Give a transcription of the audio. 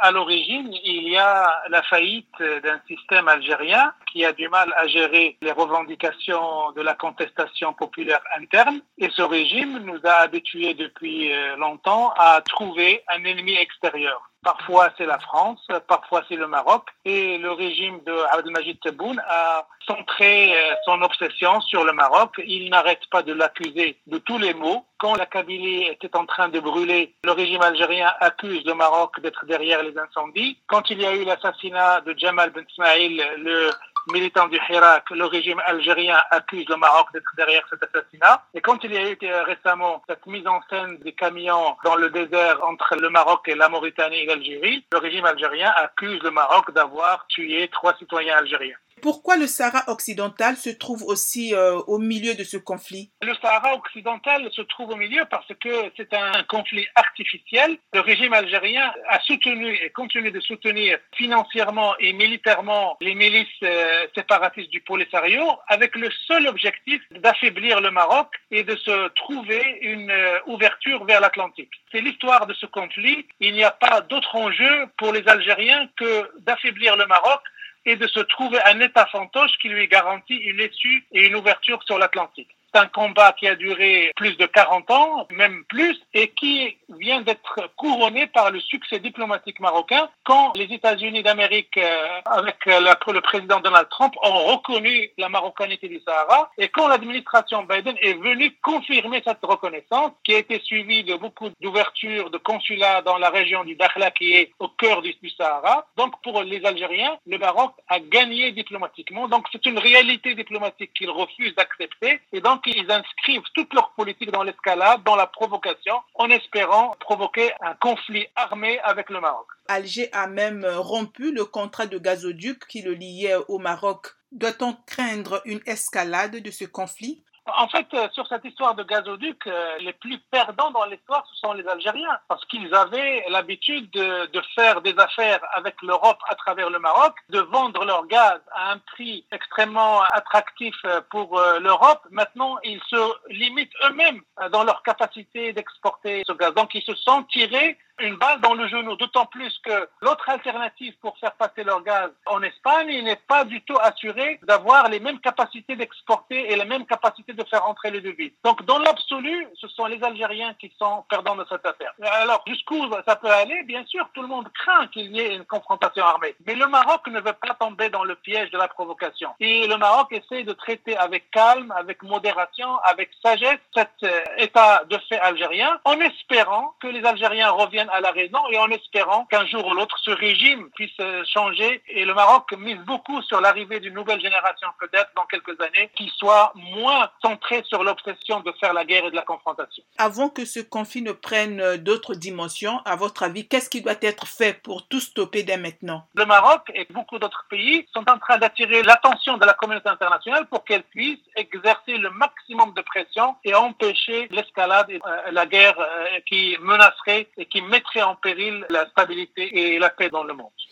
À l'origine, il y a la faillite d'un système algérien qui a du mal à gérer les revendications de la contestation populaire interne. Et ce régime nous a habitués depuis euh, longtemps à trouver un ennemi extérieur. Parfois c'est la France, parfois c'est le Maroc. Et le régime de Abdelmajid Tebboune a centré euh, son obsession sur le Maroc. Il n'arrête pas de l'accuser de tous les maux. Quand la Kabylie était en train de brûler, le régime algérien accuse le Maroc d'être derrière les incendies. Quand il y a eu l'assassinat de Jamal Ben Ismail, le militant du Hirak, le régime algérien accuse le Maroc d'être derrière cet assassinat. Et quand il y a eu récemment cette mise en scène des camions dans le désert entre le Maroc et la Mauritanie et l'Algérie, le régime algérien accuse le Maroc d'avoir tué trois citoyens algériens. Pourquoi le Sahara occidental se trouve aussi euh, au milieu de ce conflit? Le Sahara occidental se trouve au milieu parce que c'est un conflit artificiel. Le régime algérien a soutenu et continue de soutenir financièrement et militairement les milices euh, séparatistes du Polisario avec le seul objectif d'affaiblir le Maroc et de se trouver une euh, ouverture vers l'Atlantique. C'est l'histoire de ce conflit. Il n'y a pas d'autre enjeu pour les Algériens que d'affaiblir le Maroc et de se trouver un État fantoche qui lui garantit une issue et une ouverture sur l'Atlantique. Un combat qui a duré plus de 40 ans, même plus, et qui vient d'être couronné par le succès diplomatique marocain quand les États-Unis d'Amérique, euh, avec le président Donald Trump, ont reconnu la marocanité du Sahara, et quand l'administration Biden est venue confirmer cette reconnaissance, qui a été suivie de beaucoup d'ouvertures de consulats dans la région du Dakhla, qui est au cœur du, du Sahara. Donc pour les Algériens, le Maroc a gagné diplomatiquement. Donc c'est une réalité diplomatique qu'ils refusent d'accepter, et donc ils inscrivent toute leur politique dans l'escalade, dans la provocation, en espérant provoquer un conflit armé avec le Maroc. Alger a même rompu le contrat de gazoduc qui le liait au Maroc. Doit-on craindre une escalade de ce conflit? En fait, euh, sur cette histoire de gazoduc, euh, les plus perdants dans l'histoire, ce sont les Algériens, parce qu'ils avaient l'habitude de, de, faire des affaires avec l'Europe à travers le Maroc, de vendre leur gaz à un prix extrêmement attractif euh, pour l'Europe. Maintenant, ils se limitent eux-mêmes dans leur capacité d'exporter ce gaz. Donc, ils se sont tirés une balle dans le genou, d'autant plus que l'autre alternative pour faire passer leur gaz en Espagne, il n'est pas du tout assuré d'avoir les mêmes capacités d'exporter et les mêmes capacités de faire entrer les devises. Donc, dans l'absolu, ce sont les Algériens qui sont perdants de cette affaire. Alors, jusqu'où ça peut aller? Bien sûr, tout le monde craint qu'il y ait une confrontation armée. Mais le Maroc ne veut pas tomber dans le piège de la provocation. Et le Maroc essaie de traiter avec calme, avec modération, avec sagesse cet euh, état de fait algérien, en espérant que les Algériens reviennent à la raison et en espérant qu'un jour ou l'autre ce régime puisse euh, changer. Et le Maroc mise beaucoup sur l'arrivée d'une nouvelle génération peut-être dans quelques années qui soit moins centrée sur l'obsession de faire la guerre et de la confrontation. Avant que ce conflit ne prenne euh, d'autres dimensions, à votre avis, qu'est-ce qui doit être fait pour tout stopper dès maintenant? Le Maroc et beaucoup d'autres pays sont en train d'attirer l'attention de la communauté internationale pour qu'elle puisse exercer le maximum de pression et empêcher l'escalade et euh, la guerre qui menacerait et qui mettrait en péril la stabilité et la paix dans le monde.